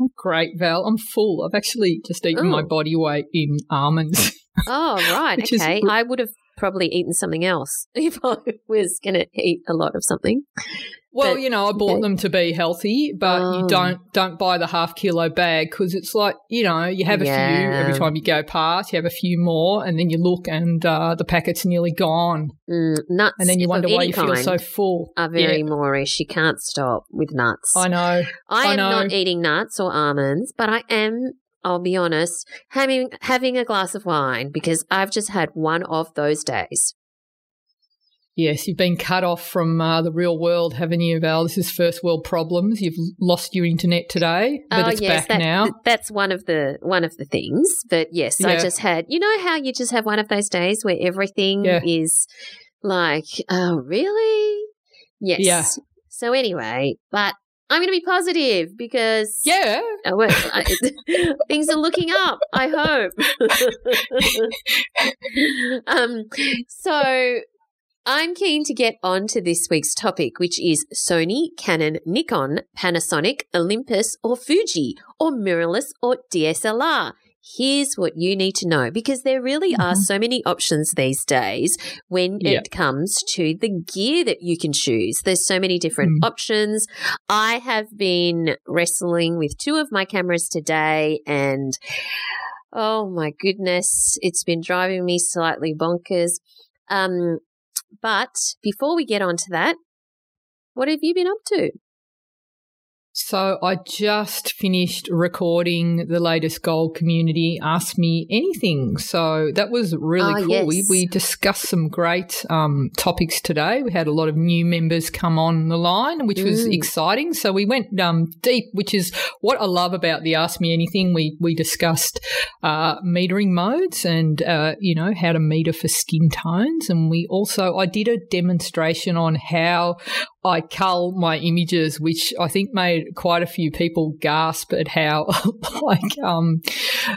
I'm great, Val. I'm full. I've actually just eaten Oh. my body weight in almonds. Oh, right. Which is okay. I would have probably eaten something else if I was going to eat a lot of something. Well, But- you know, I bought okay. them to be healthy, but Oh. you don't don't buy the half kilo bag because it's like you know you have a few every time you go past, you have a few more, and then you look and uh, the packet's nearly gone, Mm, nuts and then you wonder why you feel so full. are very Yeah, moreish. You can't stop with nuts. I know. I I am not eating nuts or almonds, but I am, I'll be honest, having having a glass of wine because I've just had one of those days. Yes, you've been cut off from uh, the real world, haven't you, Val? This is first world problems. You've lost your internet today, but oh it's yes, back that, now. th- that's one of the one of the things. But yes, I just had. You know how you just have one of those days where everything Yeah. is like, oh really? Yes. Yeah. So anyway, but I'm going to be positive because yeah, Uh, well, I, things are looking up. I hope. um, so I'm keen to get on to this week's topic, which is Sony, Canon, Nikon, Panasonic, Olympus, or Fuji, or mirrorless, or DSLR. Here's what you need to know because there really are Mhm. so many options these days when Yeah. it comes to the gear that you can choose. There's so many different Mm. options. I have been wrestling with two of my cameras today and oh my goodness, it's been driving me slightly bonkers. Um, but before we get on to that, what have you been up to? So I just finished recording the latest Gold Community Ask Me Anything. So that was really Ah, cool. We, yes. we discussed some great um, topics today. We had a lot of new members come on the line, which was Mm. exciting. So we went um, deep, which is what I love about the Ask Me Anything. We we discussed uh, metering modes and uh, you know how to meter for skin tones, and we also I did a demonstration on how I cull my images, which I think made quite a few people gasp at how, like, um,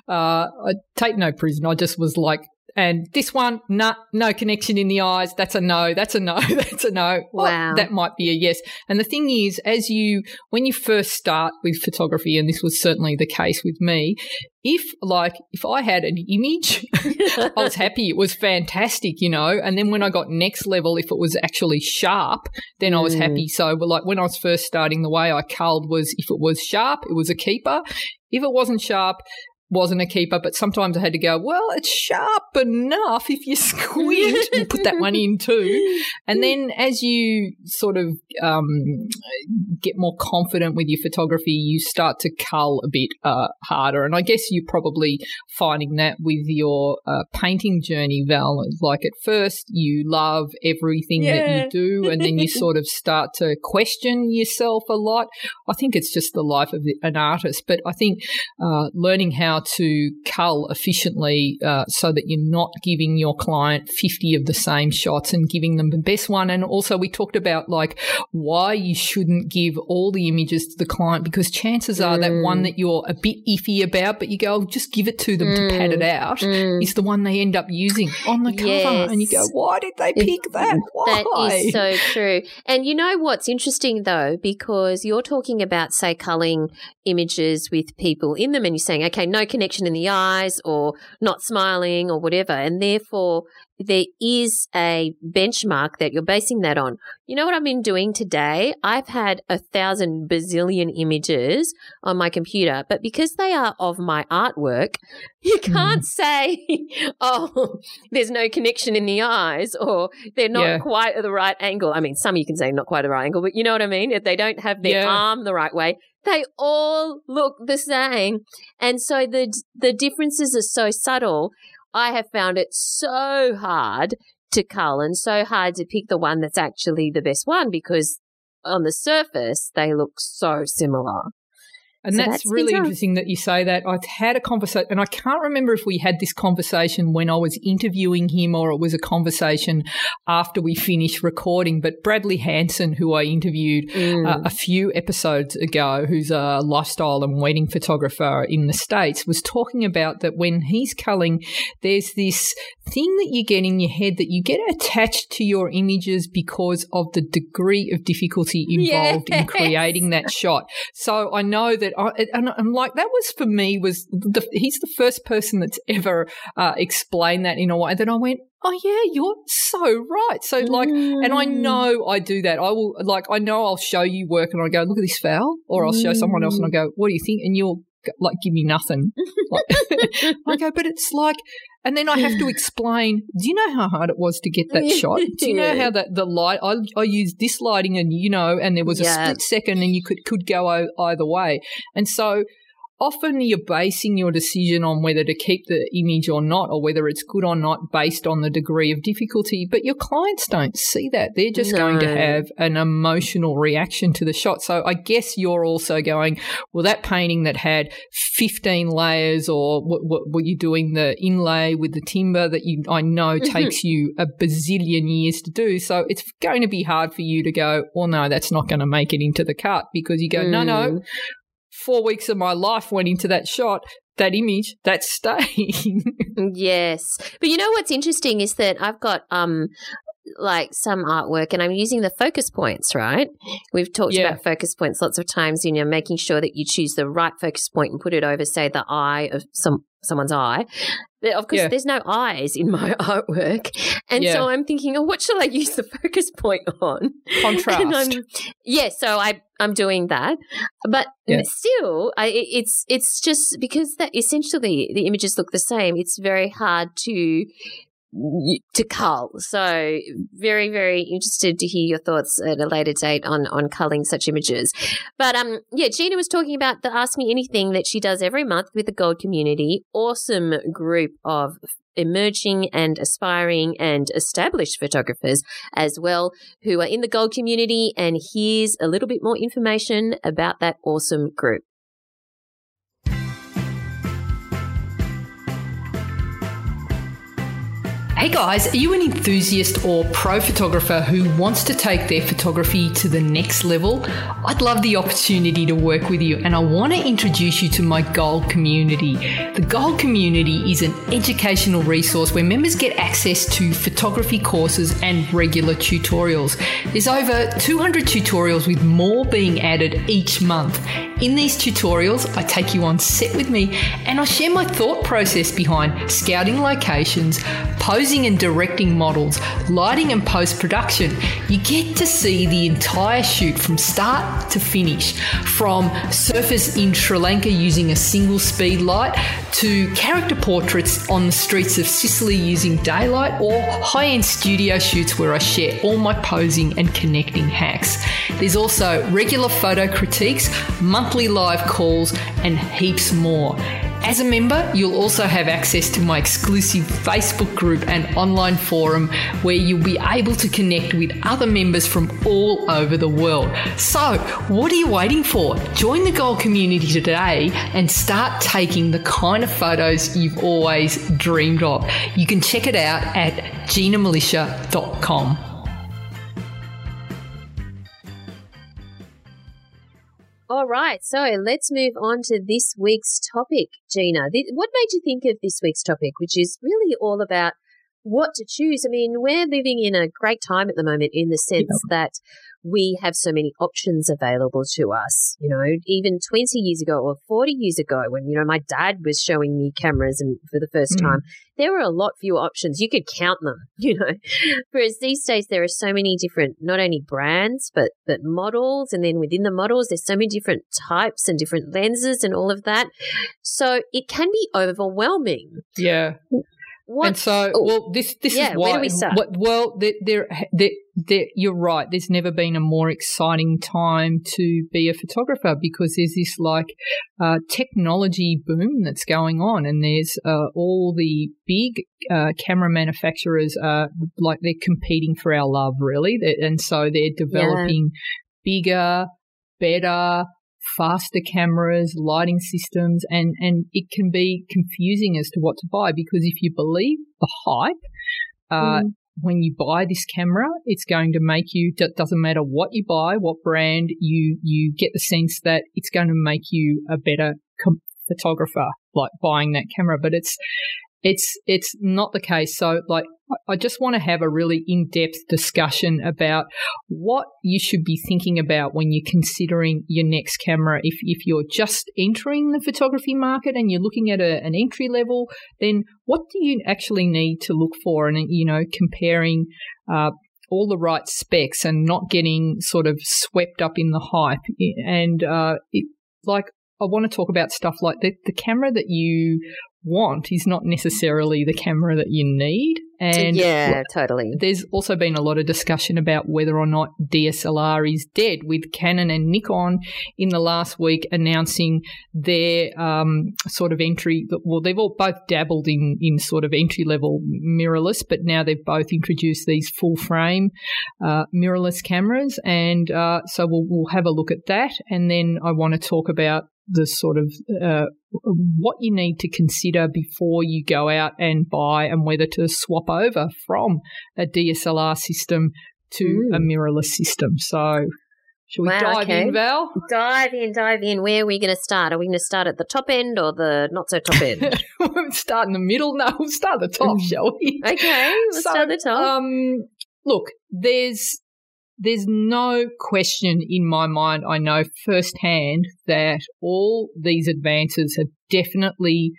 uh, I take no prison. I just was like, and this one, nah, no connection in the eyes. That's a no. That's a no. That's a no. Well, Wow. that might be a yes. And the thing is, as you, when you first start with photography, and this was certainly the case with me, if like, if I had an image, I was happy. It was fantastic, you know. And then when I got next level, if it was actually sharp, then I was Mm. happy. So, like when I was first starting, the way I culled was if it was sharp, it was a keeper. If it wasn't sharp, wasn't a keeper. But sometimes I had to go, well, it's sharp enough if you squint and put that one in too. And then as you sort of um, get more confident with your photography, you start to cull a bit uh, harder. And I guess you're probably finding that with your uh, painting journey, Val. Like at first, you love everything that you do, and then you sort of start to question yourself a lot. I think it's just the life of an artist. But I think uh, learning how to cull efficiently uh, so that you're not giving your client 50 of the same shots and giving them the best one. And also, we talked about like why you shouldn't give all the images to the client because chances are that Mm. one that you're a bit iffy about, but you go, "Oh, just give it to them to pad it out, Mm. is the one they end up using on the cover. Yes. And you go, why did they It- pick that? Why? That is so true. And you know what's interesting though, because you're talking about, say, culling images with people in them and you're saying, okay, no connection in the eyes or not smiling or whatever. And therefore, there is a benchmark that you're basing that on. You know what I've been doing today? I've had a thousand bazillion images on my computer, but because they are of my artwork, you hmm. can't mm. say, oh, there's no connection in the eyes or they're not yeah. quite at the right angle. I mean, some you can say not quite at the right angle, but you know what I mean? If they don't have their yeah. arm the right way, they all look the same. And so the the differences are so subtle. I have found it so hard to cull and so hard to pick the one that's actually the best one because on the surface they look so similar. And so that's, that's, really interesting that you say that. I've had a conversation, and I can't remember if we had this conversation when I was interviewing him or it was a conversation after we finished recording. But Bradley Hanson, who I interviewed uh, mm. uh, a few episodes ago, who's a lifestyle and wedding photographer in the States, was talking about that when he's culling, there's this thing that you get in your head that you get attached to your images because of the degree of difficulty involved yes. in creating that shot. So I know that I, and I'm like, that was for me was the, he's the first person that's ever uh, explained that in a way that I went, oh yeah, you're so right. So like, mm. and I mm. know I do that. I will like, I know I'll show you work and I go, look at this foul, or I'll show someone else and I go, what do you think? And you'll like give me nothing. Like, I go, but it's like, and then I have to explain. Do you know how hard it was to get that shot? Do you know how that the light? I I used this lighting, and you know, and there was a yeah. split second, and you could could go either way. And so often you're basing your decision on whether to keep the image or not, or whether it's good or not based on the degree of difficulty. But your clients don't see that. They're just no. going to have an emotional reaction to the shot. So I guess you're also going, well, that painting that had 15 layers, or what, what were you doing the inlay with the timber that you, I know mm-hmm. takes you a bazillion years to do. So it's going to be hard for you to go, well, no, that's not going to make it into the cut because you go, mm. no, no, mm four weeks of my life went into that shot, that image, that's staying. yes. But you know what's interesting is that I've got um like some artwork and I'm using the focus points, right? We've talked yeah. about focus points lots of times, you know, making sure that you choose the right focus point and put it over, say, the eye of some someone's eye. But of course, yeah. there's no eyes in my artwork. And yeah. so I'm thinking, oh, what shall I use the focus point on? Contrast. yeah, so I, I'm doing that. But yeah. still, I, it's, it's just because that essentially the images look the same, it's very hard to to cull. So very, very interested to hear your thoughts at a later date on on culling such images. But um, yeah, Gina was talking about the Ask Me Anything that she does every month with the Gold community. Awesome group of emerging and aspiring and established photographers as well who are in the gold community and here's a little bit more information about that awesome group Hey guys, are you an enthusiast or pro photographer who wants to take their photography to the next level? I'd love the opportunity to work with you and I want to introduce you to my Gold community. The Gold community is an educational resource where members get access to photography courses and regular tutorials. There's over 200 tutorials with more being added each month. In these tutorials, I take you on set with me and I share my thought process behind scouting locations, posing and directing models, lighting and post production, you get to see the entire shoot from start to finish. From surface in Sri Lanka using a single speed light to character portraits on the streets of Sicily using daylight or high end studio shoots where I share all my posing and connecting hacks. There's also regular photo critiques, monthly live calls, and heaps more. As a member, you'll also have access to my exclusive Facebook group and online forum where you'll be able to connect with other members from all over the world. So, what are you waiting for? Join the Gold community today and start taking the kind of photos you've always dreamed of. You can check it out at ginamilicia.com. All right, so let's move on to this week's topic, Gina. What made you think of this week's topic, which is really all about what to choose. I mean, we're living in a great time at the moment in the sense yeah. that we have so many options available to us. You know, even 20 years ago or 40 years ago, when, you know, my dad was showing me cameras and for the first mm. time, there were a lot fewer options. You could count them, you know. Whereas these days, there are so many different, not only brands, but, but models. And then within the models, there's so many different types and different lenses and all of that. So it can be overwhelming. Yeah. What? And so, oh, well, this this yeah, is why. Where do we start? What, well, there, there, there, there, you're right. There's never been a more exciting time to be a photographer because there's this like uh, technology boom that's going on, and there's uh, all the big uh, camera manufacturers are like they're competing for our love, really, and so they're developing yeah. bigger, better faster cameras, lighting systems, and, and it can be confusing as to what to buy because if you believe the hype, uh, mm. when you buy this camera, it's going to make you, it doesn't matter what you buy, what brand, you, you get the sense that it's going to make you a better com- photographer, like buying that camera. But it's, it's it's not the case. So like I just want to have a really in-depth discussion about what you should be thinking about when you're considering your next camera. If if you're just entering the photography market and you're looking at a, an entry level, then what do you actually need to look for? And you know, comparing. Uh, all the right specs and not getting sort of swept up in the hype. And uh, it, like I want to talk about stuff like the, the camera that you want is not necessarily the camera that you need. And yeah, totally. There's also been a lot of discussion about whether or not DSLR is dead, with Canon and Nikon in the last week announcing their um, sort of entry. Well, they've all both dabbled in in sort of entry level mirrorless, but now they've both introduced these full frame uh, mirrorless cameras, and uh, so we'll we'll have a look at that, and then I want to talk about the sort of uh, what you need to consider before you go out and buy and whether to swap over from a DSLR system to mm. a mirrorless system. So, shall we wow, dive okay. in, Val? Dive in, dive in. Where are we going to start? Are we going to start at the top end or the not so top end? we'll start in the middle. No, we'll start at the top, shall we? Okay, let's so, start at the top. Um, look, there's there's no question in my mind, I know firsthand that all these advances have definitely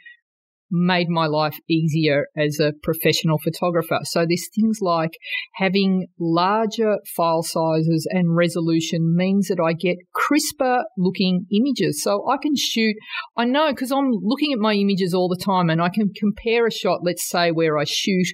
made my life easier as a professional photographer. So there's things like having larger file sizes and resolution means that I get crisper looking images. So I can shoot, I know because I'm looking at my images all the time and I can compare a shot, let's say where I shoot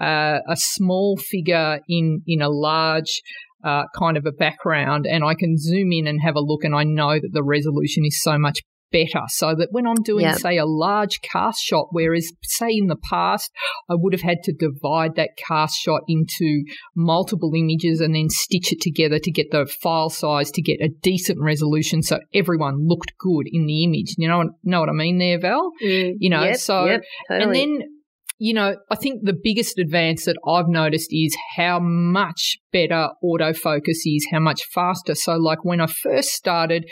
uh, a small figure in, in a large uh, kind of a background and I can zoom in and have a look and I know that the resolution is so much better so that when I'm doing, yep. say, a large cast shot, whereas, say, in the past, I would have had to divide that cast shot into multiple images and then stitch it together to get the file size to get a decent resolution so everyone looked good in the image. You know, know what I mean there, Val? Mm, you know, yep, so, yep, totally. and then you know, I think the biggest advance that I've noticed is how much better autofocus is, how much faster. So, like when I first started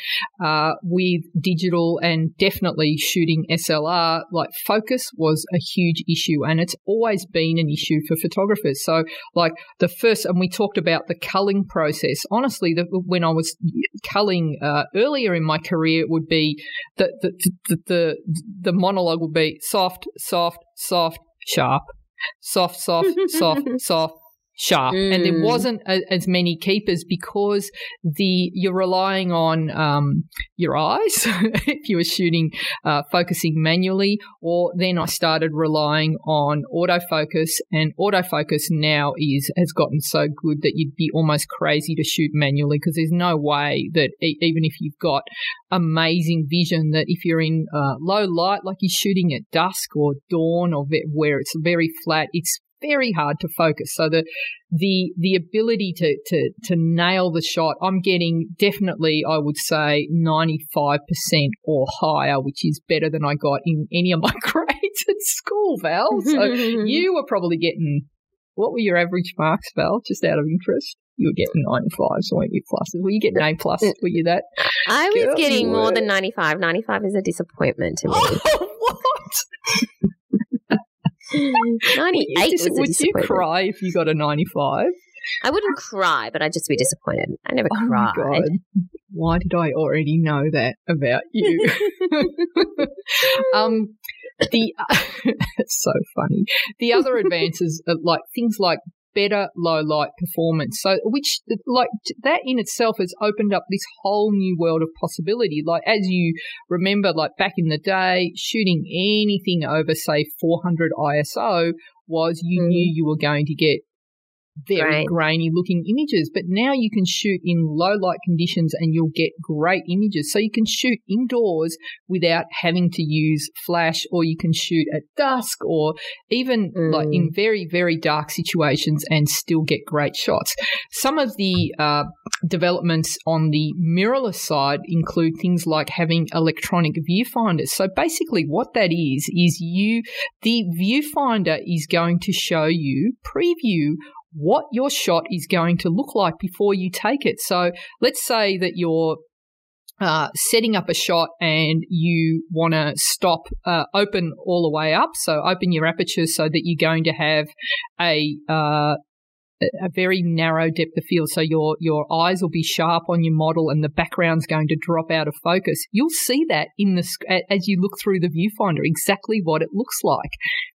uh, with digital and definitely shooting SLR, like focus was a huge issue, and it's always been an issue for photographers. So, like the first, and we talked about the culling process. Honestly, the, when I was culling uh, earlier in my career, it would be the the, the the the monologue would be soft, soft, soft sharp, soft, soft, soft, soft, sharp. Mm. And there mm. wasn't a, as many keepers because the you're relying on um, your eyes if you were shooting, uh, focusing manually, or then I started relying on autofocus, and autofocus now is has gotten so good that you'd be almost crazy to shoot manually because there's no way that e- even if you've got amazing vision, that if you're in uh, low light, like you're shooting at dusk or dawn, or ve- where it's very flat, it's very hard to focus. So the the the ability to to to nail the shot, I'm getting definitely, I would say, 95% or higher, which is better than I got in any of my grades at school, Val. So you were probably getting what were your average marks, Val? Just out of interest. You were getting 95s, weren't you? Pluses. Were you getting A plus? Were you that? I was getting more than 95. 95 is a disappointment to me. Oh, what? 98 was a Would you cry if you got a 95? I wouldn't cry, but I'd just be disappointed. I never Oh my cried. God. Why did I already know that about you? um, the it's so funny. The other advances are like things like better low light performance. So, which like that in itself has opened up this whole new world of possibility. Like as you remember, like back in the day, shooting anything over say 400 ISO was you Mm. knew you were going to get very Right. grainy looking images. But now you can shoot in low light conditions and you'll get great images. So you can shoot indoors without having to use flash or you can shoot at dusk or even Mm. like in very, very dark situations and still get great shots. Some of the uh, developments on the mirrorless side include things like having electronic viewfinders. So basically what that is, is you, the viewfinder is going to show you, preview what your shot is going to look like before you take it. So let's say that you're uh, setting up a shot and you want to stop, uh, open all the way up. So open your aperture so that you're going to have a, uh, a very narrow depth of field. So your, your eyes will be sharp on your model and the background's going to drop out of focus. You'll see that in the, as you look through the viewfinder, exactly what it looks like,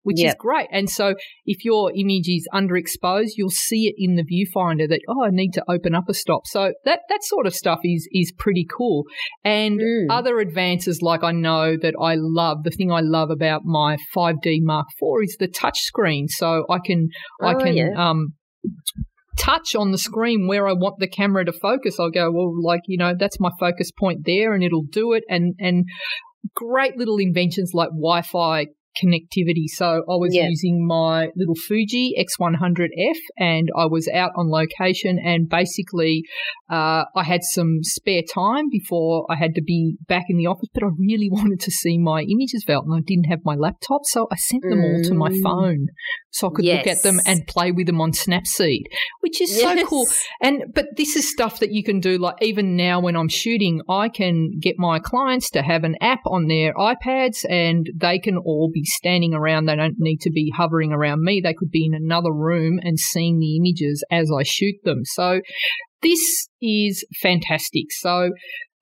which is great. And so if your image is underexposed, you'll see it in the viewfinder that, oh, I need to open up a stop. So that, that sort of stuff is, is pretty cool. And Mm. other advances, like I know that I love, the thing I love about my 5D Mark IV is the touch screen. So I can, I Oh, can, yeah. um, touch on the screen where I want the camera to focus. I'll go, well, like, you know, that's my focus point there and it'll do it. And, and great little inventions like Wi-Fi connectivity. So I was Yeah. using my little Fuji X100F and I was out on location and basically uh, I had some spare time before I had to be back in the office, but I really wanted to see my images Val, and I didn't have my laptop, so I sent them all to my Mm. phone so I could look at them and play with them on Snapseed, which is so cool. And but this is stuff that you can do. Like even now when I'm shooting, I can get my clients to have an app on their iPads, and they can all be standing around. They don't need to be hovering around me. They could be in another room and seeing the images as I shoot them. So this is fantastic. So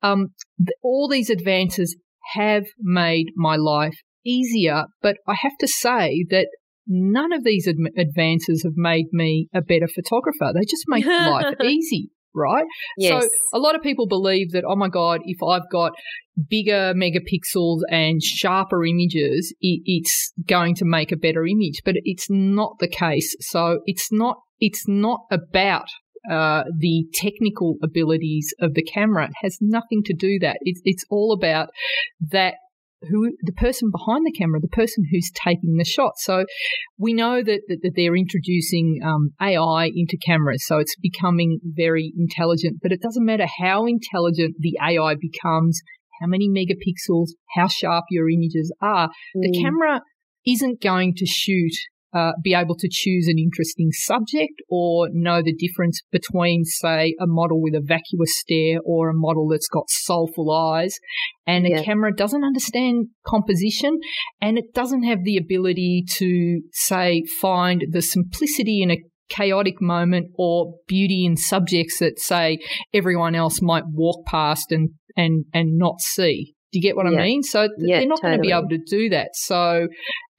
um, th- all these advances have made my life easier, but I have to say that none of these ad- advances have made me a better photographer. They just make life easy, right? Yes. So a lot of people believe that, oh my God, if I've got bigger megapixels and sharper images, it, it's going to make a better image. But it's not the case. So it's not, it's not about uh, the technical abilities of the camera. It has nothing to do that. It's, it's all about that who the person behind the camera, the person who's taking the shot. So we know that, that, that they're introducing um, AI into cameras, so it's becoming very intelligent. But it doesn't matter how intelligent the AI becomes, how many megapixels, how sharp your images are. The Mm. camera isn't going to shoot. Uh, be able to choose an interesting subject or know the difference between, say, a model with a vacuous stare or a model that's got soulful eyes. And Yeah. a camera doesn't understand composition and it doesn't have the ability to, say, find the simplicity in a chaotic moment or beauty in subjects that, say, everyone else might walk past and, and, and not see. Do you get what I mean? So Yeah, they're not going to be able to do that. So,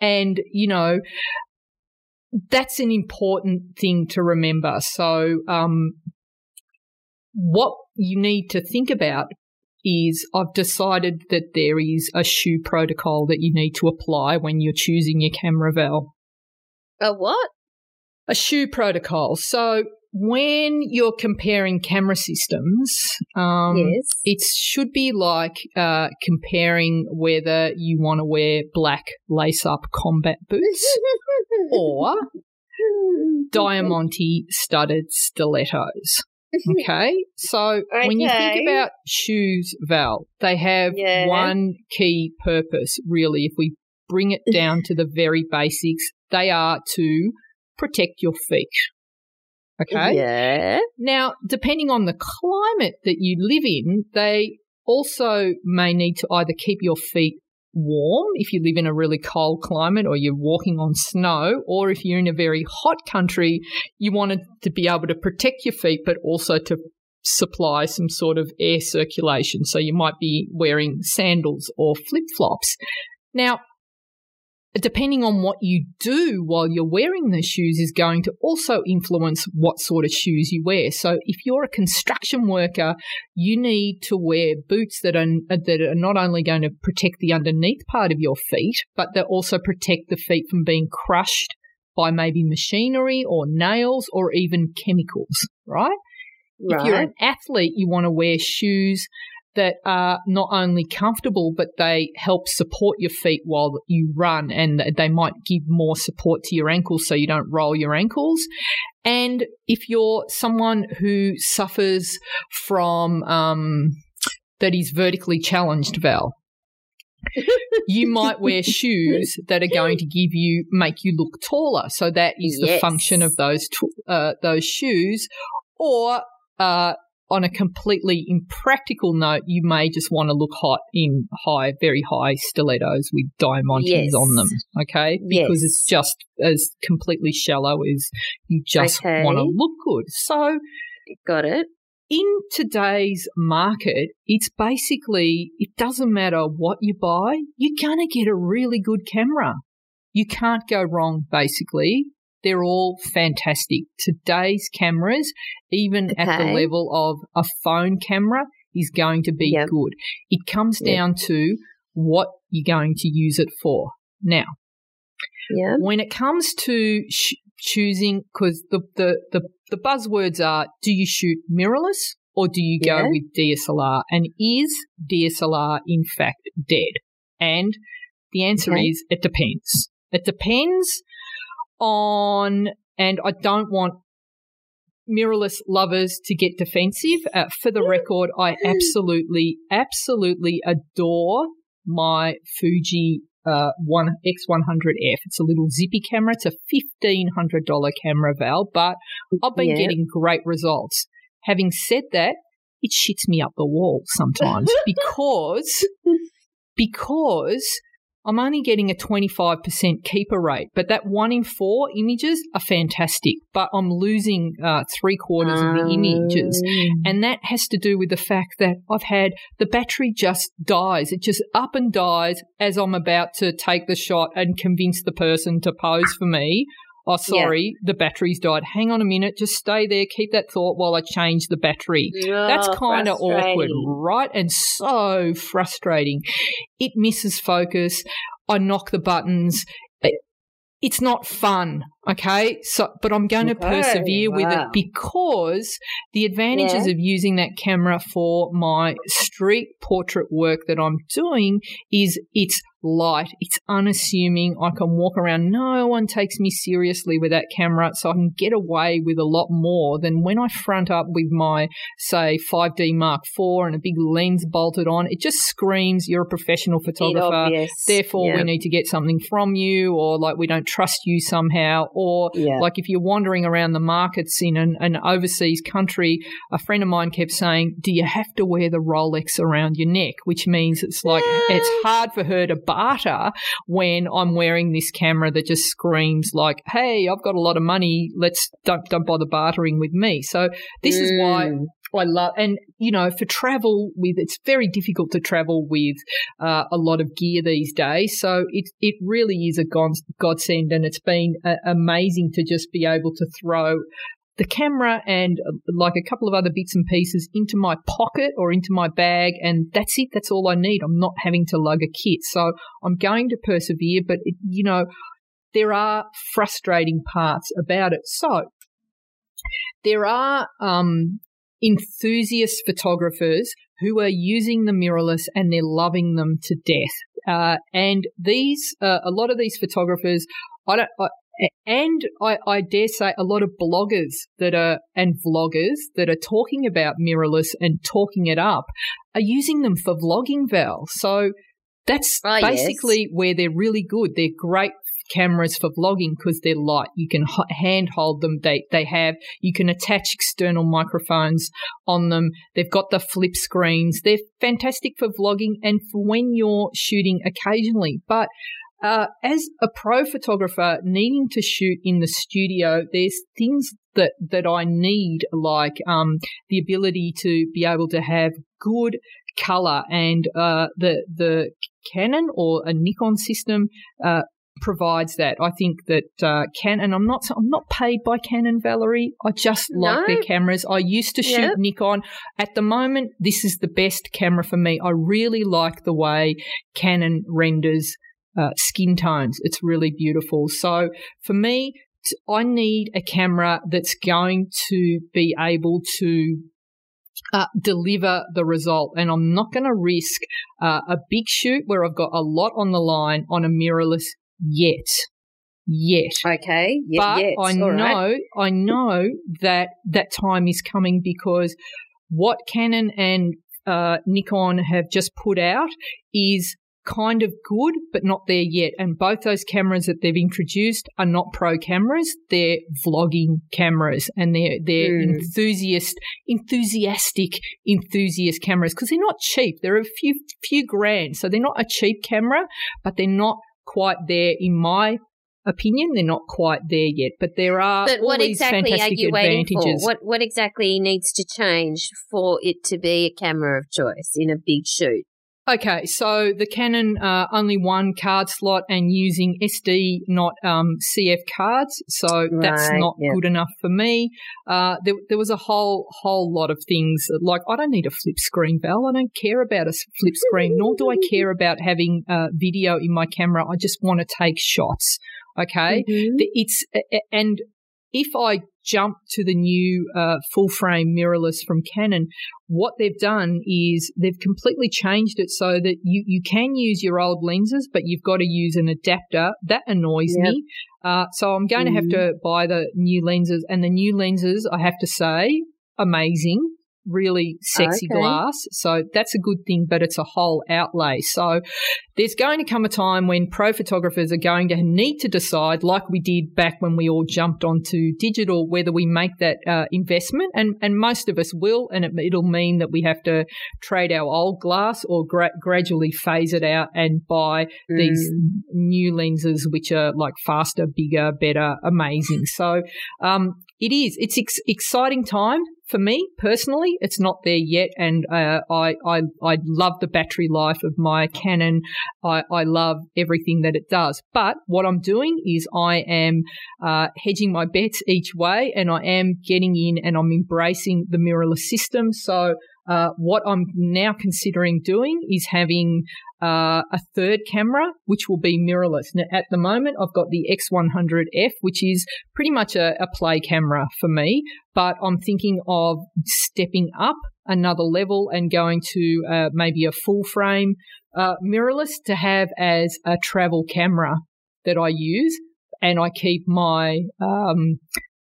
and, you know, that's an important thing to remember. So, um, what you need to think about is I've decided that there is a shoe protocol that you need to apply when you're choosing your camera Val. A what? A shoe protocol. So when you're comparing camera systems, um, yes. it should be like uh, comparing whether you want to wear black lace up combat boots or diamante studded stilettos. Okay. So when you think about shoes, Val, they have Yeah. one key purpose, really. If we bring it down to the very basics, they are to protect your feet. Okay. Yeah. Now, depending on the climate that you live in, they also may need to either keep your feet warm, if you live in a really cold climate or you're walking on snow, or if you're in a very hot country, you wanted to be able to protect your feet, but also to supply some sort of air circulation. So you might be wearing sandals or flip flops. Now, depending on what you do while you're wearing the shoes is going to also influence what sort of shoes you wear. So if you're a construction worker, you need to wear boots that are that are not only going to protect the underneath part of your feet, but they also protect the feet from being crushed by maybe machinery or nails or even chemicals, right? Right. If you're an athlete, you want to wear shoes that are not only comfortable, but they help support your feet while you run and they might give more support to your ankles so you don't roll your ankles. And if you're someone who suffers from, um, that is vertically challenged, Val, you might wear shoes that are going to give you make you look taller. So that is the function of those t- uh, those shoes. Or uh, on a completely impractical note, you may just want to look hot in high, very high stilettos with diamantes Yes. on them. Okay, because Yes. it's just as completely shallow as you just Okay. want to look good. So Got it. in today's market, it's basically, it doesn't matter what you buy, you're going to get a really good camera. You can't go wrong, basically. They're all fantastic. Today's cameras, even at the level of a phone camera, is going to be Yep. good. It comes Yep. down to what you're going to use it for. Now, Yeah. when it comes to sh- choosing, because the, the, the, the buzzwords are do you shoot mirrorless or do you go with DSLR? And is DSLR in fact dead? And the answer Okay. is it depends. It depends on, and I don't want mirrorless lovers to get defensive. Uh, for the record, I absolutely, absolutely adore my Fuji uh, one X100F. It's a little zippy camera. It's a fifteen hundred dollar camera, Val, but I've been Yeah. getting great results. Having said that, it shits me up the wall sometimes because because I'm only getting a 25% keeper rate, but that one in four images are fantastic, but I'm losing uh, three quarters of the images. Um, And that has to do with the fact that I've had the battery just dies. It just up and dies as I'm about to take the shot and convince the person to pose for me. Oh, sorry, the battery's died. Hang on a minute. Just stay there. Keep that thought while I change the battery. That's Oh, kind of awkward, right? And so frustrating. It misses focus. I knock the buttons. It's not fun, okay? So, but I'm going to Okay, persevere with it because the advantages Yeah. of using that camera for my street portrait work that I'm doing is it's light, it's unassuming. I can walk around. No one takes me seriously with that camera, so I can get away with a lot more than when I front up with my, say, 5D Mark IV and a big lens bolted on. It just screams you're a professional photographer. Therefore, yeah. we need to get something from you, or like we don't trust you somehow, or Yeah. like if you're wandering around the markets in an, an overseas country, a friend of mine kept saying, Do you have to wear the Rolex around your neck? Which means it's like it's hard for her to barter when I'm wearing this camera that just screams like, Hey, I've got a lot of money, let's don't don't bother bartering with me. So this is why Mm. I love, and you know, for travel with, it's very difficult to travel with uh, a lot of gear these days. So it it really is a god, godsend, and it's been uh, amazing to just be able to throw the camera and uh, like a couple of other bits and pieces into my pocket or into my bag, and that's it. That's all I need. I'm not having to lug a kit, so I'm going to persevere. But it, you know, there are frustrating parts about it. So there are um, enthusiast photographers who are using the mirrorless and they're loving them to death. Uh, and these, uh, a lot of these photographers, I don't, I, and I, I dare say a lot of bloggers that are and vloggers that are talking about mirrorless and talking it up are using them for vlogging, Val. So that's Oh, yes. basically where they're really good. They're great cameras for vlogging because they're light. You can h- hand hold them. They they have you can attach external microphones on them. They've got the flip screens. They're fantastic for vlogging and for when you're shooting occasionally. But uh, as a pro photographer needing to shoot in the studio, there's things that that I need, like um, the ability to be able to have good color, and uh, the the Canon or a Nikon system uh, provides that. I think that uh, Canon. I'm not. I'm not paid by Canon, Valerie. I just No. like their cameras. I used to shoot Yep. Nikon. At the moment, this is the best camera for me. I really like the way Canon renders uh, skin tones. It's really beautiful. So for me, I need a camera that's going to be able to uh, deliver the result. And I'm not going to risk uh, a big shoot where I've got a lot on the line on a mirrorless yet. Yet. Okay. Yeah, but yes. I All know, right. I know that that time is coming because what Canon and uh, Nikon have just put out is kind of good, but not there yet. And both those cameras that they've introduced are not pro cameras; they're vlogging cameras, and they're they're Hmm. enthusiast, enthusiastic, enthusiast cameras because they're not cheap. They're a few few grand, so they're not a cheap camera, but they're not quite there in my opinion. They're not quite there yet, but there are But all what these exactly are fantastic you waiting for? advantages. What what exactly needs to change for it to be a camera of choice in a big shoot? Okay, so the Canon uh, only one card slot and using SD, not um, CF cards. So that's Right, not yeah. good enough for me. Uh, there, there was a whole whole lot of things like I don't need a flip screen, Val. I don't care about a flip screen, nor do I care about having uh, video in my camera. I just want to take shots. Okay, Mhm. it's and if I jump to the new uh, full frame mirrorless from Canon, what they've done is they've completely changed it so that you you can use your old lenses, but you've got to use an adapter. That annoys Yep. me. Uh, so I'm going to have to buy the new lenses, and the new lenses, I have to say, amazing. Really sexy Okay. glass. So that's a good thing, but it's a whole outlay. So there's going to come a time when pro photographers are going to need to decide, like we did back when we all jumped onto digital, whether we make that uh, investment, and and most of us will, and it, it'll mean that we have to trade our old glass or gra- gradually phase it out and buy these new lenses, which are like faster, bigger, better, amazing. So um, it is. It's ex- exciting time for me personally. It's not there yet, and uh, I, I I love the battery life of my Canon. I, I love everything that it does. But what I'm doing is I am uh, hedging my bets each way, and I am getting in and I'm embracing the mirrorless system. So. Uh, what I'm now considering doing is having uh, a third camera, which will be mirrorless. Now, at the moment, I've got the X100F, which is pretty much a, a play camera for me, but I'm thinking of stepping up another level and going to uh, maybe a full frame uh, mirrorless to have as a travel camera that I use, and I keep my um,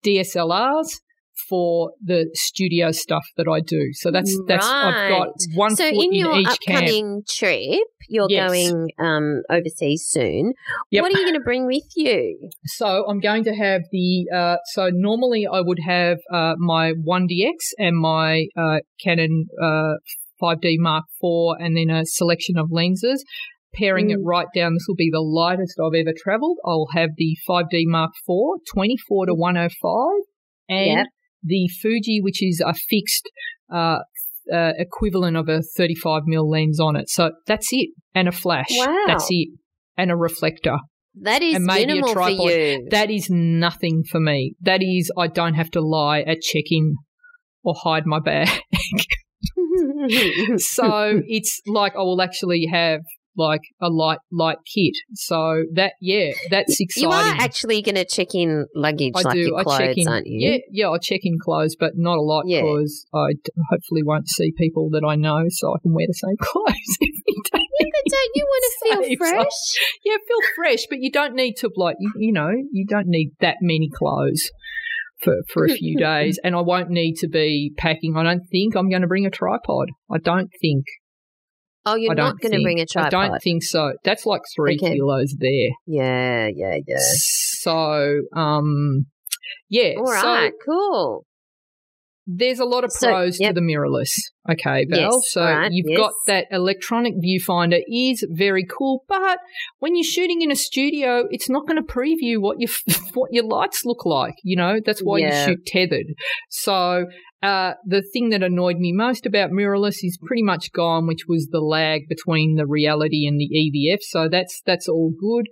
DSLRs for the studio stuff that I do. So that's that's I've got one so foot in your each camp. upcoming trip, you're Yes. going um, overseas soon. Yep. What are you going to bring with you? So I'm going to have the. Uh, so normally I would have uh, my 1DX and my uh, Canon uh, 5D Mark IV, and then a selection of lenses. Pairing it Mm. right down, this will be the lightest I've ever travelled. I'll have the 5D Mark IV, 24 to 105, and Yep. The Fuji, which is a fixed uh, uh, equivalent of a 35 mil lens on it. So that's it, and a flash. Wow. That's it, and a reflector. That is And maybe a minimal for tripod. you. That is nothing for me. That is, I don't have to lie at check in or hide my bag. so it's like I will actually have like a light light kit. So that yeah, that's exciting. you are actually going to check in luggage I like do. your I clothes, check in. aren't you? Yeah, yeah. I check in clothes, but not a lot Yeah. because I d- hopefully won't see people that I know, so I can wear the same clothes every day. Yeah, but don't you want to feel fresh? Yeah, feel fresh, but you don't need to like you, you know you don't need that many clothes for for a few days, and I won't need to be packing. I don't think I'm going to bring a tripod. I don't think. Oh, you're don't going to bring a tripod. I don't think so. That's like three Okay. kilos there. Yeah, yeah, yeah. So, um, yeah. All right, so cool. There's a lot of So, pros yep. to the mirrorless. Okay, Val. Yes, so right, you've yes. got that electronic viewfinder is very cool, but when you're shooting in a studio, it's not going to preview what your what your lights look like. You know, that's why Yeah. you shoot tethered. So uh, the thing that annoyed me most about mirrorless is pretty much gone, which was the lag between the reality and the EVF. So that's that's all good.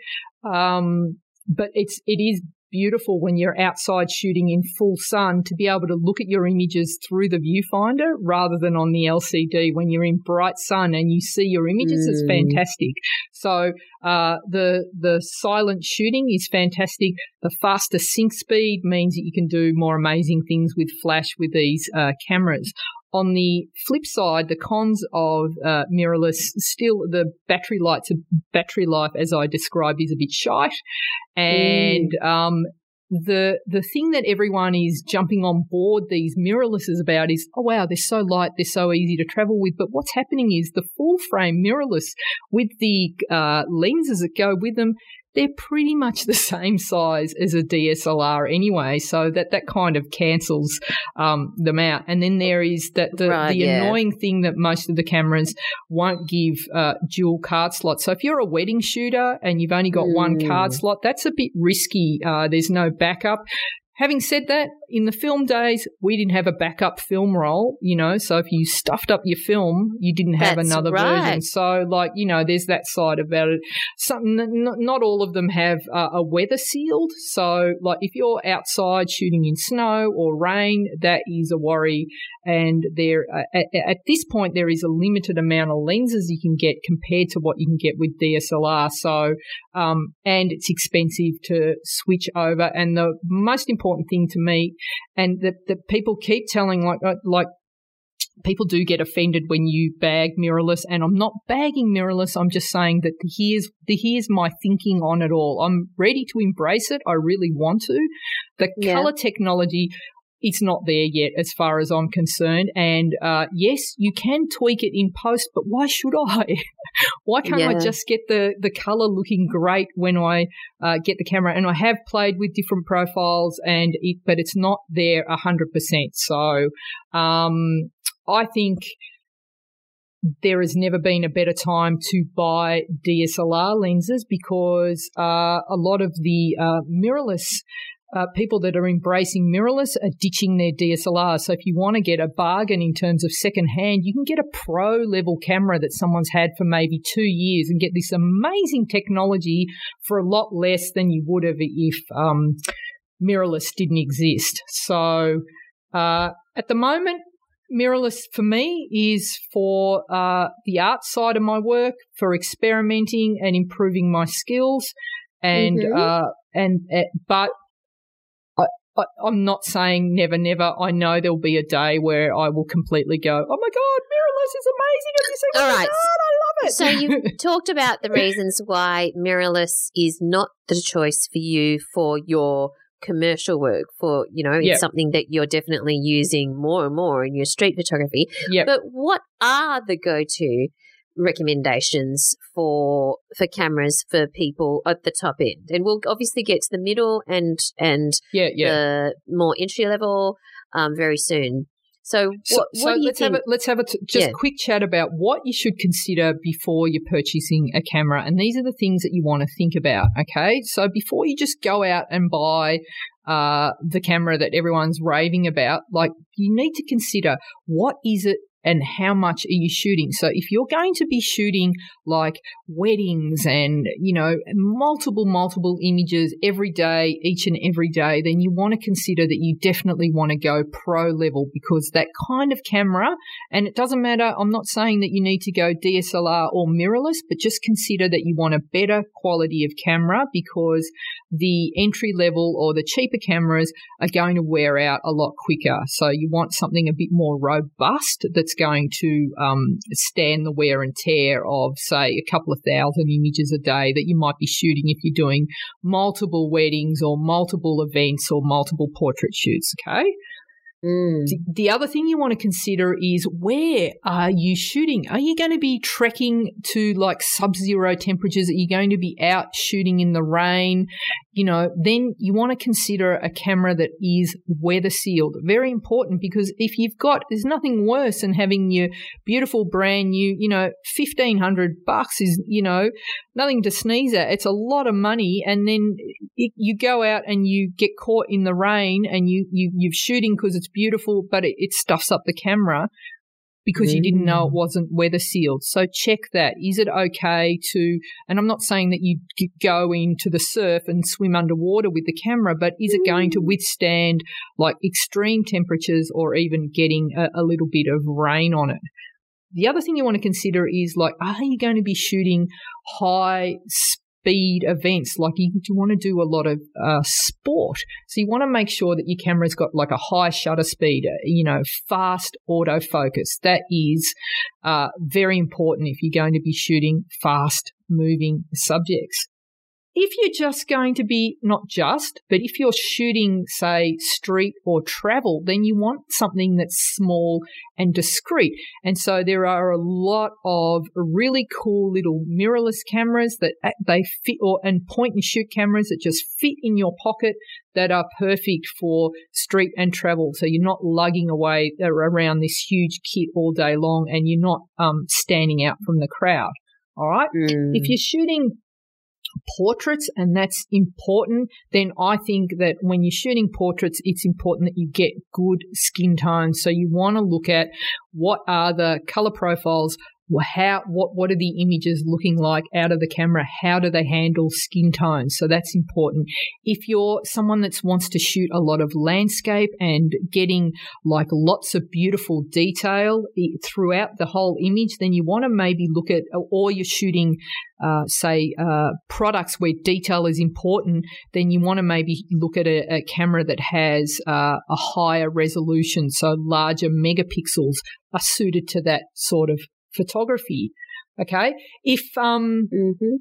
Um, but it's it is beautiful when you're outside shooting in full sun to be able to look at your images through the viewfinder rather than on the LCD when you're in bright sun and you see your images. It's Mm. fantastic. So uh, the the silent shooting is fantastic. The faster sync speed means that you can do more amazing things with flash with these uh, cameras. On the flip side, the cons of uh, mirrorless still the battery lights battery life, as I described, is a bit shite, and um, the the thing that everyone is jumping on board these mirrorlesses about is, oh wow, they're so light, they're so easy to travel with. But what's happening is the full frame mirrorless with the uh, lenses that go with them, they're pretty much the same size as a DSLR anyway. So that that kind of cancels um, them out. And then there is that the, Right, the yeah. annoying thing that most of the cameras won't give uh, dual card slots. So if you're a wedding shooter and you've only got one Mm. card slot, that's a bit risky. Uh, there's no backup. Having said that, in the film days, we didn't have a backup film roll, you know, so if you stuffed up your film, you didn't have That's another right. version. So, like, you know, there's that side about it. Some, n- n- not all of them have uh, a weather sealed. So, like, if you're outside shooting in snow or rain, that is a worry. And there, uh, at, at this point, there is a limited amount of lenses you can get compared to what you can get with DSLR. So, um, and it's expensive to switch over. And the most important thing to me, and that that people keep telling, like, uh, like people do get offended when you bag mirrorless, and I'm not bagging mirrorless. I'm just saying that here's the here's my thinking on it all. I'm ready to embrace it. I really want to. The Yeah. color technology. It's not there yet, as far as I'm concerned. And uh, yes, you can tweak it in post, but why should I? why can't I just get the the color looking great when I uh, get the camera? And I have played with different profiles, and it, but it's not there hundred percent. So um, I think there has never been a better time to buy DSLR lenses because uh, a lot of the uh, mirrorless uh, people that are embracing mirrorless are ditching their DSLR. So if you want to get a bargain in terms of second hand, you can get a pro level camera that someone's had for maybe two years and get this amazing technology for a lot less than you would have if um, mirrorless didn't exist. So uh, at the moment, mirrorless for me is for uh, the art side of my work, for experimenting and improving my skills, and Mhm. uh, and uh, but. I, I'm not saying never, never. I know there'll be a day where I will completely go, "Oh my god, mirrorless is amazing! Have you seen All right. done? I love it." So you've talked about the reasons why mirrorless is not the choice for you for your commercial work. For you know, it's Yeah. something that you're definitely using more and more in your street photography. Yep. But what are the go-to recommendations for for cameras for people at the top end? And we'll obviously get to the middle and and yeah, yeah. the more entry level um, very soon. So what, So, what so do you let's think? have a, let's have a t- just Yeah. quick chat about what you should consider before you're purchasing a camera, and these are the things that you want to think about. Okay, so before you just go out and buy uh, the camera that everyone's raving about, like you need to consider what is it and how much are you shooting. So if you're going to be shooting like weddings and, you know, multiple, multiple images every day, each and every day, then you want to consider that you definitely want to go pro level because that kind of camera, and it doesn't matter, I'm not saying that you need to go DSLR or mirrorless, but just consider that you want a better quality of camera because the entry level or the cheaper cameras are going to wear out a lot quicker. So you want something a bit more robust that's going to um, stand the wear and tear of, say, a couple of thousand images a day that you might be shooting if you're doing multiple weddings or multiple events or multiple portrait shoots. Okay. Mm. The, the other thing you want to consider is where are you shooting? Are you going to be trekking to like sub zero temperatures? Are you going to be out shooting in the rain? You know, then you want to consider a camera that is weather sealed. Very important because if you've got, there's nothing worse than having your beautiful brand new, you know, 1500 bucks is, you know, nothing to sneeze at. It's a lot of money. And then you go out and you get caught in the rain and you, you, you're shooting because it's beautiful, but it, it stuffs up the camera because you didn't know it mm. wasn't weather sealed. So check that. Is it okay to, and I'm not saying that you go into the surf and swim underwater with the camera, but is it going to mm. withstand like extreme temperatures or even getting a, a little bit of rain on it? The other thing you want to consider is like, are you going to be shooting high speed events. Like you, you want to do a lot of uh, sport. So you want to make sure that your camera's got like a high shutter speed, uh, you know, fast autofocus. That is uh, very important if you're going to be shooting fast moving subjects. If you're just going to be, not just, but if you're shooting, say, street or travel, then you want something that's small and discreet. And so there are a lot of really cool little mirrorless cameras that they fit or, and point and shoot cameras that just fit in your pocket that are perfect for street and travel. So you're not lugging away around this huge kit all day long and you're not um, standing out from the crowd. All right. Mm. If you're shooting portraits and that's important, then I think that when you're shooting portraits, it's important that you get good skin tones. So you want to look at what are the color profiles how what what are the images looking like out of the camera? How do they handle skin tones? So that's important. If you're someone that wants to shoot a lot of landscape and getting like lots of beautiful detail throughout the whole image then you want to maybe look at or you're shooting uh, say uh, products where detail is important then you want to maybe look at a, a camera that has uh, a higher resolution so larger megapixels are suited to that sort of photography. Okay. If, um, mm-hmm.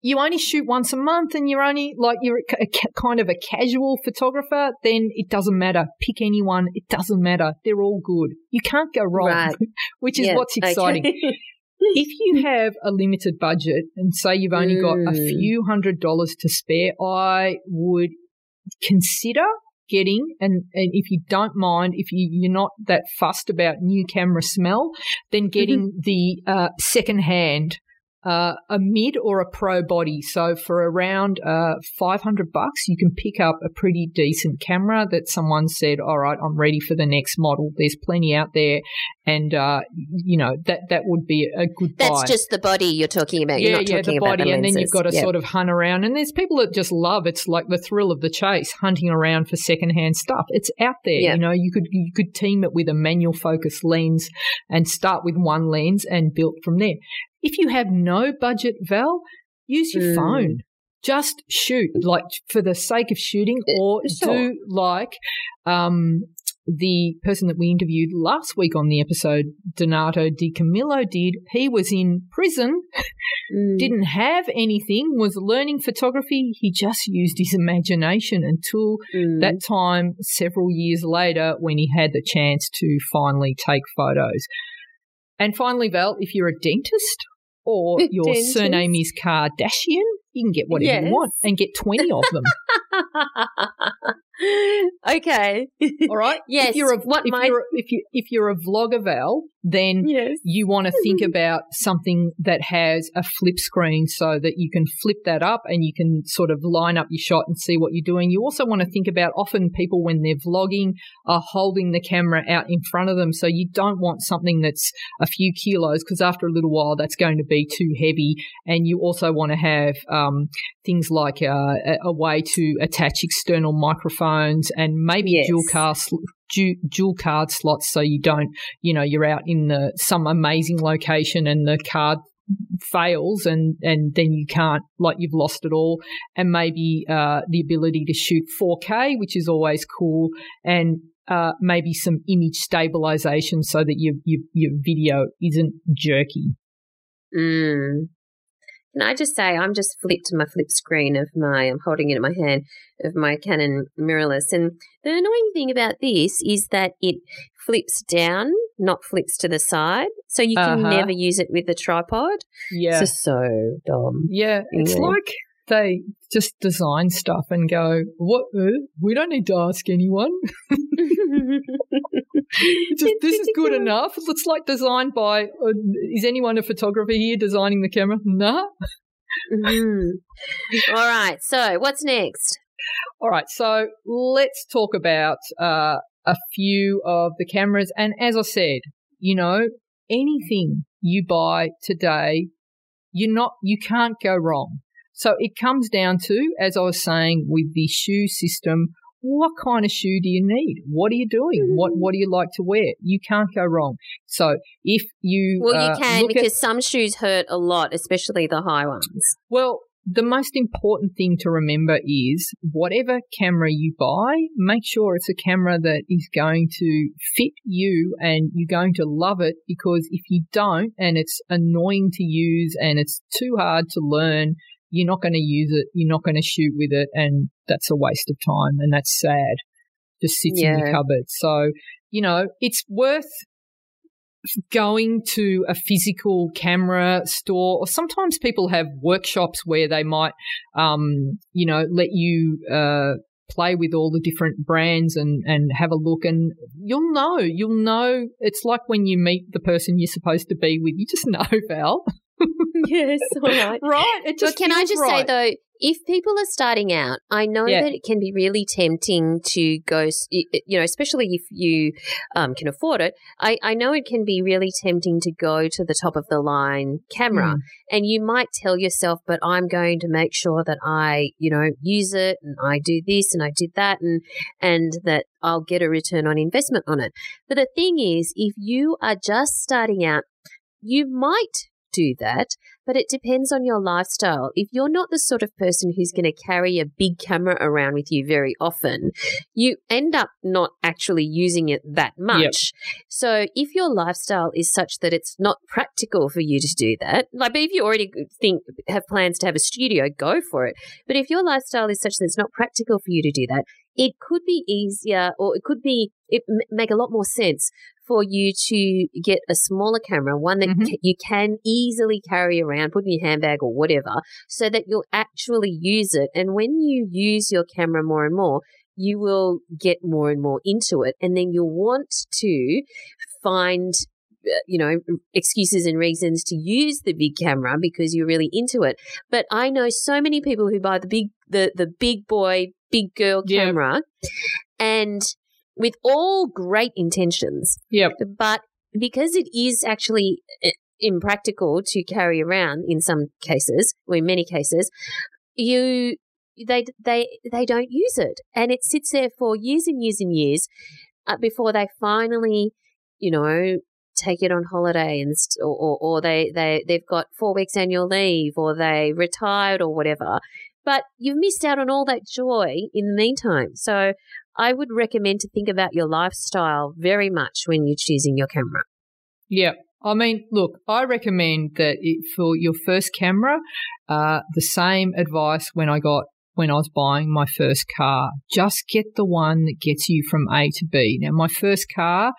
you only shoot once a month and you're only like you're a, a, kind of a casual photographer, then it doesn't matter. Pick anyone. It doesn't matter. They're all good. You can't go wrong, right. which is yeah, what's exciting. Okay. if you have a limited budget and say you've only got a Mm. few hundred dollars to spare, I would consider getting and, and if you don't mind if you, you're not that fussed about new camera smell then getting the uh, second hand uh, a mid or a pro body. So for around uh, 500 bucks, you can pick up a pretty decent camera that someone said, all right, I'm ready for the next model. There's plenty out there. And, uh, you know, that, that would be a good That's buy. just the body you're talking about. You're yeah, not yeah, talking about the body, the and then you've got to Yep. sort of hunt around. And there's people that just love it's like the thrill of the chase, hunting around for secondhand stuff. It's out there, Yeah. you know. You could you could team it with a manual focus lens and start with one lens and build from there. If you have no budget, Val, use your Mm. phone. Just shoot, like for the sake of shooting, Uh, or sure. do like um, the person that we interviewed last week on the episode, Donato Di Camillo, did. He was in prison Mm. didn't have anything, was learning photography. He just used his imagination until Mm. that time, several years later, when he had the chance to finally take photos. And finally, Val, if you're a dentist or your Dentist. surname is Kardashian, you can get whatever Yes. you want and get 20 of them. okay. All right? Yes, If you're a, what if my- you're a, if you if you're a vlogger, Val, then yes. you want to think about something that has a flip screen so that you can flip that up and you can sort of line up your shot and see what you're doing. You also want to think about often people when they're vlogging are holding the camera out in front of them. So you don't want something that's a few kilos because after a little while that's going to be too heavy. And you also want to have um, things like uh, a, a way to attach external microphones and maybe Yes. dual car sl- dual card slots so you don't you know you're out in the some amazing location and the card fails and and then you can't like you've lost it all and maybe uh, the ability to shoot 4K which is always cool and uh, maybe some image stabilization so that your, your your video isn't jerky Mm. Can I just say, I'm just flipped to my flip screen of my, I'm holding it in my hand, of my Canon mirrorless. And the annoying thing about this is that it flips down, not flips to the side. So you can Uh-huh. never use it with the tripod. Yeah. It's just so dumb. Yeah, it's Yeah. like they just design stuff and go, "What? Uh, we don't need to ask anyone. Just, this is good enough." It looks like designed by. Uh, is anyone a photographer here designing the camera? Nah. Mhm. All right. So what's next? All right, so let's talk about uh, a few of the cameras. And as I said, you know, anything you buy today, you're not, you can't go wrong. So it comes down to, as I was saying, with the shoe system, what kind of shoe do you need? What are you doing? What What do you like to wear? You can't go wrong. So if you Well, uh, you can look at- because some shoes hurt a lot, especially the high ones. well, the most important thing to remember is whatever camera you buy, make sure it's a camera that is going to fit you and you're going to love it because if you don't and it's annoying to use and it's too hard to learn, you're not going to use it, you're not going to shoot with it, and that's a waste of time and that's sad. Just sits in the Yeah. cupboard. So, you know, it's worth going to a physical camera store or sometimes people have workshops where they might um, you know let you uh, play with all the different brands and and have a look and you'll know you'll know it's like when you meet the person you're supposed to be with you just know val yes, all right. right it But can I just right. say though, if people are starting out, I know Yeah. that it can be really tempting to go, you know, especially if you um, can afford it. I, I know it can be really tempting to go to the top of the line camera, Mm. and you might tell yourself, "But I'm going to make sure that I, you know, use it, and I do this, and I did that, and and that I'll get a return on investment on it." But the thing is, if you are just starting out, you might do that, but it depends on your lifestyle. If you're not the sort of person who's going to carry a big camera around with you very often, you end up not actually using it that much. So if your lifestyle is such that it's not practical for you to do that, like if you already think have plans to have a studio, go for it. But if your lifestyle is such that it's not practical for you to do that, it could be easier or it could be it make a lot more sense for you to get a smaller camera, one that Mhm. ca- you can easily carry around, put in your handbag or whatever, so that you'll actually use it. And when you use your camera more and more, you will get more and more into it. And then you'll want to find, uh, you know, excuses and reasons to use the big camera because you're really into it. But I know so many people who buy the big, the, the big boy, big girl Yeah. camera and with all great intentions, yep but because it is actually uh, impractical to carry around in some cases, or in many cases, you they they they don't use it, and it sits there for years and years and years uh, before they finally, you know. Take it on holiday and st- or, or, or they, they they've got four weeks annual leave or they retired or whatever, but you've missed out on all that joy in the meantime. So I would recommend to think about your lifestyle very much when you're choosing your camera. Yeah. I mean, look, I recommend that it, for your first camera, uh, the same advice when I got when I was buying my first car. Just get the one that gets you from A to B. Now, my first car,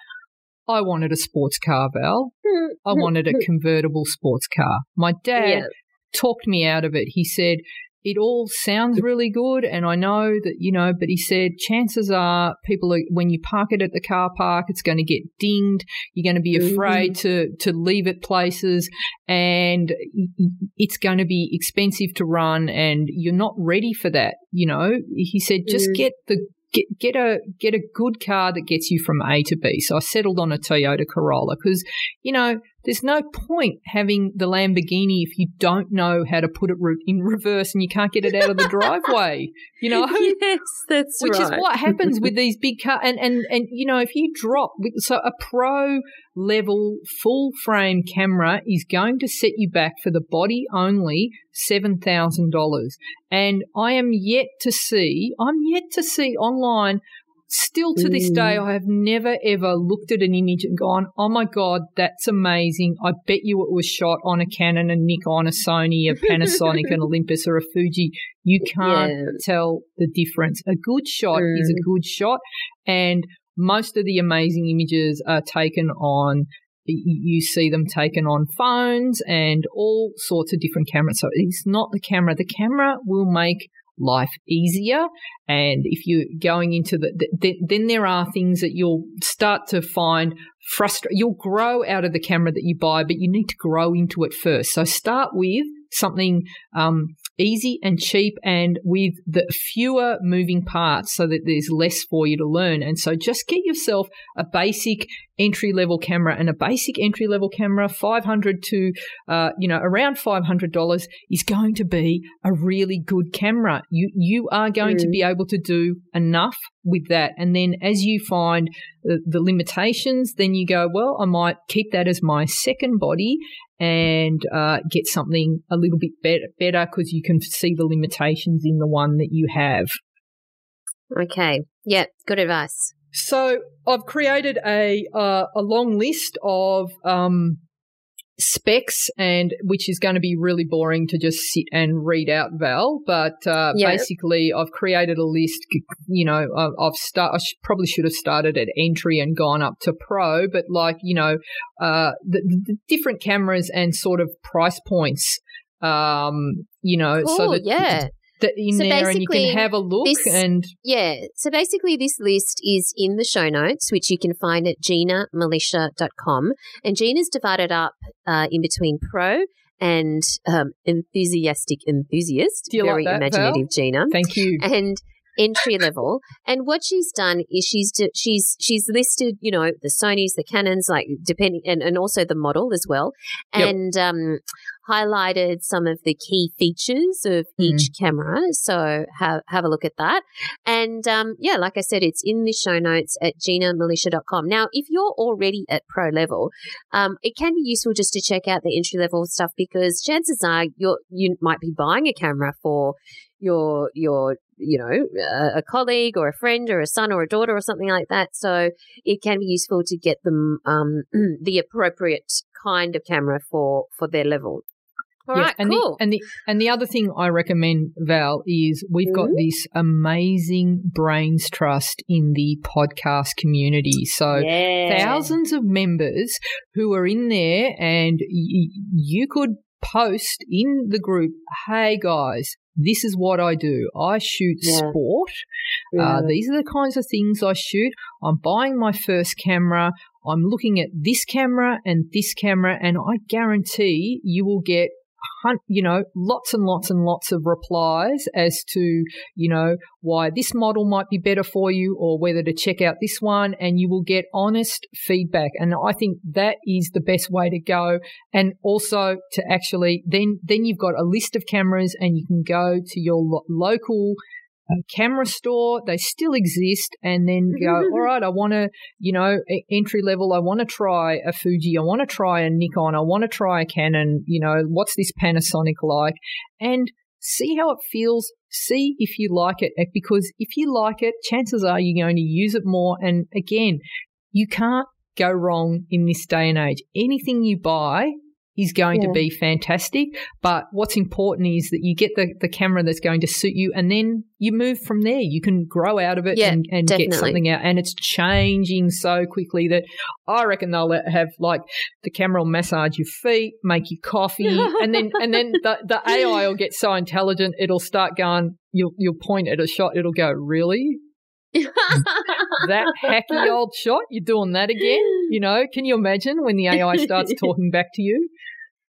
I wanted a sports car, Val. I wanted a convertible sports car. My dad Yeah. talked me out of it. He said, it all sounds really good, and I know that, you know, but he said, chances are people are, when you park it at the car park, it's going to get dinged. You're going to be afraid to, to leave it places, and it's going to be expensive to run, and you're not ready for that. You know, he said, just Mm. get the get get a get a good car that gets you from A to B. So I settled on a Toyota Corolla because you know there's no point having the Lamborghini if you don't know how to put it re- in reverse and you can't get it out of the driveway. You know. yes, that's right. Which right. is what happens with these big cars, and and and you know if you drop so a pro level full frame camera is going to set you back for the body only seven thousand dollars, and I am yet to see I'm yet to see online still to this day, Mm. I have never ever looked at an image and gone, "Oh my god, that's amazing! I bet you it was shot on a Canon, a Nikon, a Sony, a Panasonic, an Olympus, or a Fuji." You can't Yeah. tell the difference. A good shot is Mm. a good shot, and most of the amazing images are taken on. You see them taken on phones and all sorts of different cameras. So it's not the camera. The camera will make life easier. And if you're going into the, the, the then there are things that you'll start to find frustrate. You'll grow out of the camera that you buy, but you need to grow into it first. So start with something um, easy and cheap and with the fewer moving parts so that there's less for you to learn. And so just get yourself a basic entry level camera and a basic entry level camera, 500 to, uh, you know, around $500 is going to be a really good camera. You, you are going to Mm. be able to do enough with that. And then as you find the, the limitations, then you go, well, I might keep that as my second body and uh, get something a little bit better better because you can see the limitations in the one that you have. Okay. Yeah. Good advice. So I've created a uh, a long list of um, specs, and which is going to be really boring to just sit and read out, Val. But uh, Yeah. basically, I've created a list. You know, I've, I've start. I sh- probably should have started at entry and gone up to pro, but like you know, uh, the, the different cameras and sort of price points. Um, you know, so Cool, that yeah. That in So there, and you basically, can have a look this- and Yeah. So basically, this list is in the show notes, which you can find at ginamilicia.com. And Gina's divided up uh, in between pro and um, enthusiastic enthusiast. You like Very that, imaginative, Gina. thank you. and entry level. And what she's done is she's she's she's listed, you know, the Sony's, the Canons, like depending, and, and also the model as well, Yep. and um, highlighted some of the key features of Mm. each camera. So have have a look at that. And um, yeah, like I said, it's in the show notes at ginamilicia.com. Now, if you're already at pro level, um, it can be useful just to check out the entry level stuff because chances are you're you might be buying a camera for your your you know a, a colleague or a friend or a son or a daughter or something like that so it can be useful to get them um the appropriate kind of camera for for their level All right, and cool The, and the and the other thing I recommend, Val, is we've got Mhm. this amazing brains trust in the podcast community. So yeah. thousands of members who are in there, and y- you could post in the group, "Hey guys, this is what I do. I shoot Yeah. sport. Yeah. Uh, these are the kinds of things I shoot. I'm buying my first camera. I'm looking at this camera and this camera, and I guarantee you will get, you know, lots and lots and lots of replies as to, you know, why this model might be better for you or whether to check out this one, and you will get honest feedback. And I think that is the best way to go. And also to actually then then you've got a list of cameras, and you can go to your lo- local Um, camera store. They still exist, and then go, all right, I want to, you know, entry level. I want to try a Fuji. I want to try a Nikon. I want to try a Canon. You know, what's this Panasonic like? And see how it feels. See if you like it, because if you like it, chances are you're going to use it more. And again, you can't go wrong in this day and age. Anything you buy is going Yeah. to be fantastic. But what's important is that you get the, the camera that's going to suit you and then you move from there. You can grow out of it Yeah, and, and get something out. And it's changing so quickly that I reckon they'll have like the camera will massage your feet, make you coffee, and then and then the, the AI will get so intelligent it'll start going you'll you'll point at a shot, it'll go, Really? That hacky old shot? You're doing that again? You know, can you imagine when the AI starts talking back to you?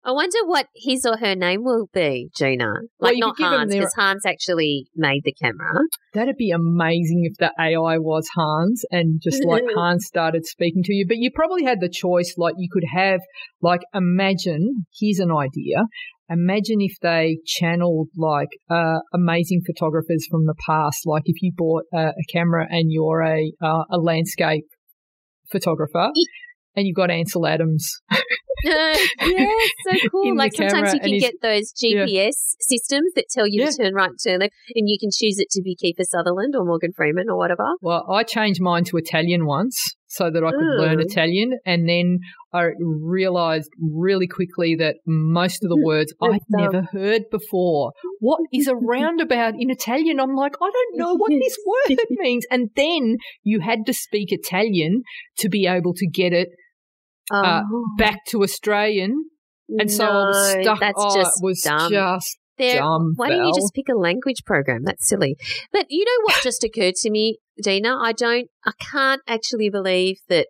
I wonder what his or her name will be, Gina. Like you not could give 'em Hans, their- because Hans actually made the camera. That'd be amazing if the AI was Hans and just like Hans started speaking to you. But you probably had the choice, like you could have, like, imagine, here's an idea. Imagine if they channeled like uh, amazing photographers from the past. Like if you bought a, a camera and you're a uh, a landscape photographer, and you've got Ansel Adams Yeah, so cool. In like sometimes you can get those GPS systems that tell you Yeah. to turn right, turn left, and you can choose it to be Kiefer Sutherland or Morgan Freeman or whatever. Well, I changed mine to Italian once so that I could learn Italian. And then I realized really quickly that most of the hmm. words I'd never heard before. What is a roundabout in Italian? I'm like, I don't know what this word means. And then you had to speak Italian to be able to get it Uh, Oh, back to Australian. And so I was no, stuck. That's oh, just was dumb. just There- dumb. Why don't you just pick a language program? That's silly. But you know what just occurred to me, Dina? I don't, I can't actually believe that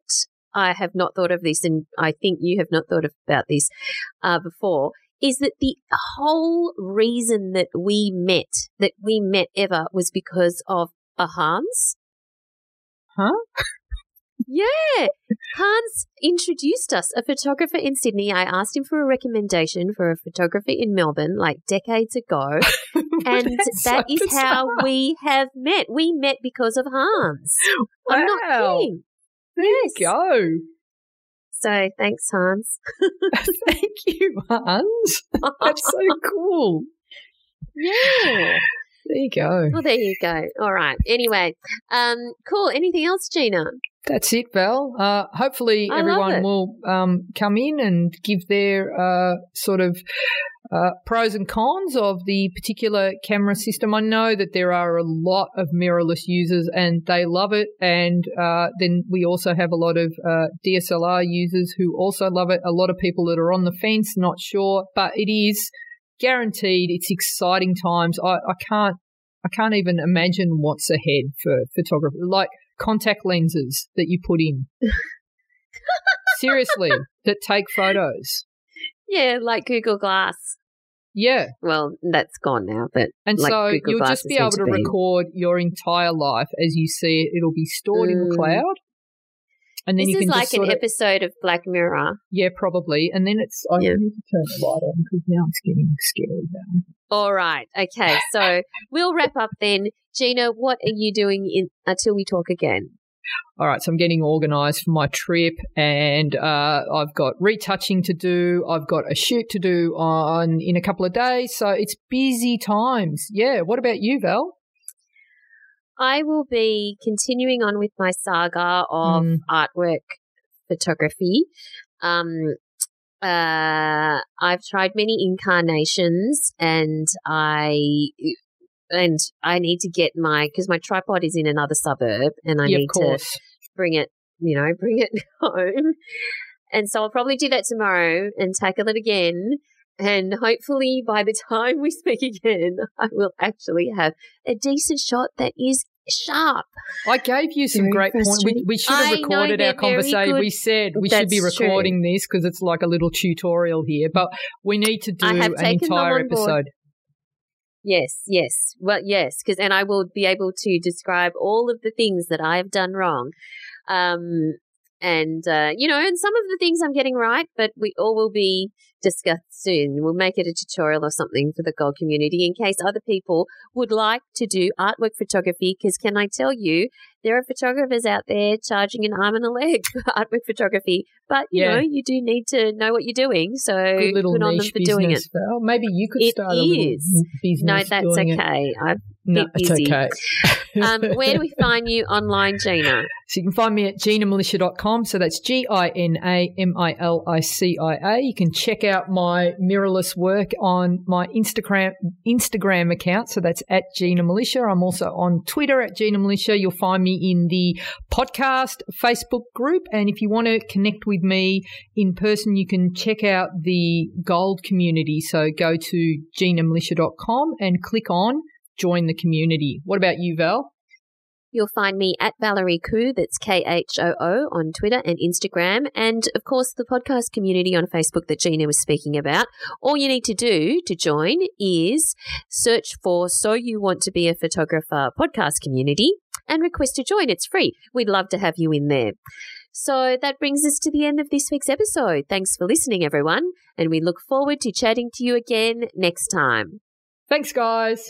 I have not thought of this, and I think you have not thought of, about this uh, before. Is that the whole reason that we met, that we met ever, was because of a Hans? Huh? Yeah. Hans introduced us, a photographer in Sydney. I asked him for a recommendation for a photographer in Melbourne like decades ago. And that so is how we have met. We met because of Hans. I'm not Wow. kidding. There Yes. you go. So thanks, Hans. Thank you, Hans. That's so cool. yeah. There you go. Well, there you go. All right. Anyway, um, cool. Anything else, Gina? That's it, Val. Uh, hopefully, I everyone will um, come in and give their uh, sort of uh, pros and cons of the particular camera system. I know that there are a lot of mirrorless users and they love it. And uh, then we also have a lot of uh, DSLR users who also love it. A lot of people that are on the fence, not sure, but it is guaranteed. It's exciting times. I, I can't. I can't even imagine what's ahead for photography. Like contact lenses that you put in. Seriously, that take photos. Yeah, like Google Glass. Yeah. Well, that's gone now, but And Like so Google you'll Glass just be able to be. record your entire life as you see it. It'll be stored in the Mm. cloud. And then this is like an of, episode of Black Mirror. yeah, probably. And then it's, I Yeah. need to turn the light on because now it's getting scary. Now. All right. Okay. So we'll wrap up then. Gina, what are you doing in, until we talk again? All right, so I'm getting organised for my trip, and uh, I've got retouching to do. I've got a shoot to do on in a couple of days, so it's busy times. Yeah. What about you, Val? I will be continuing on with my saga of Mm. artwork photography. Um, uh, I've tried many incarnations, and I and I need to get my because my tripod is in another suburb, and I yeah, need to bring it, you know, bring it home. And so I'll probably do that tomorrow and tackle it again. And hopefully by the time we speak again, I will actually have a decent shot that is sharp. I gave you some Very great points. We, we should have recorded our conversation. We said we should be That's true. recording this because it's like a little tutorial here, but we need to do an entire episode. Yes, yes. Well, yes, because and I will be able to describe all of the things that I have done wrong. Um, and uh, you know, and some of the things I'm getting right, but we all will be discussed soon. We'll make it a tutorial or something for the gold community in case other people would like to do artwork photography. Because can I tell you, there are photographers out there charging an arm and a leg for artwork photography, but you Yeah. know, you do need to know what you're doing. So Good little good on them for doing it. Val. Maybe you could It start a little business. No, that's okay. I've No, bit it's busy. okay. um, where do we find you online, Gina? So you can find me at ginamilicia.com. So that's G I N A M I L I C I A. You can check out my mirrorless work on my Instagram Instagram account. So that's at Gina Milicia. I'm also on Twitter at Gina Milicia. You'll find me in the podcast Facebook group. And if you want to connect with me in person, you can check out the gold community. So go to ginamilicia.com and click on join the community. What about you, Val? You'll find me at Valerie Khoo, that's K H O O, on Twitter and Instagram. And of course, the podcast community on Facebook that Gina was speaking about. All you need to do to join is search for So You Want to Be a Photographer podcast community and request to join. It's free. We'd love to have you in there. So that brings us to the end of this week's episode. Thanks for listening, everyone. And we look forward to chatting to you again next time. Thanks, guys.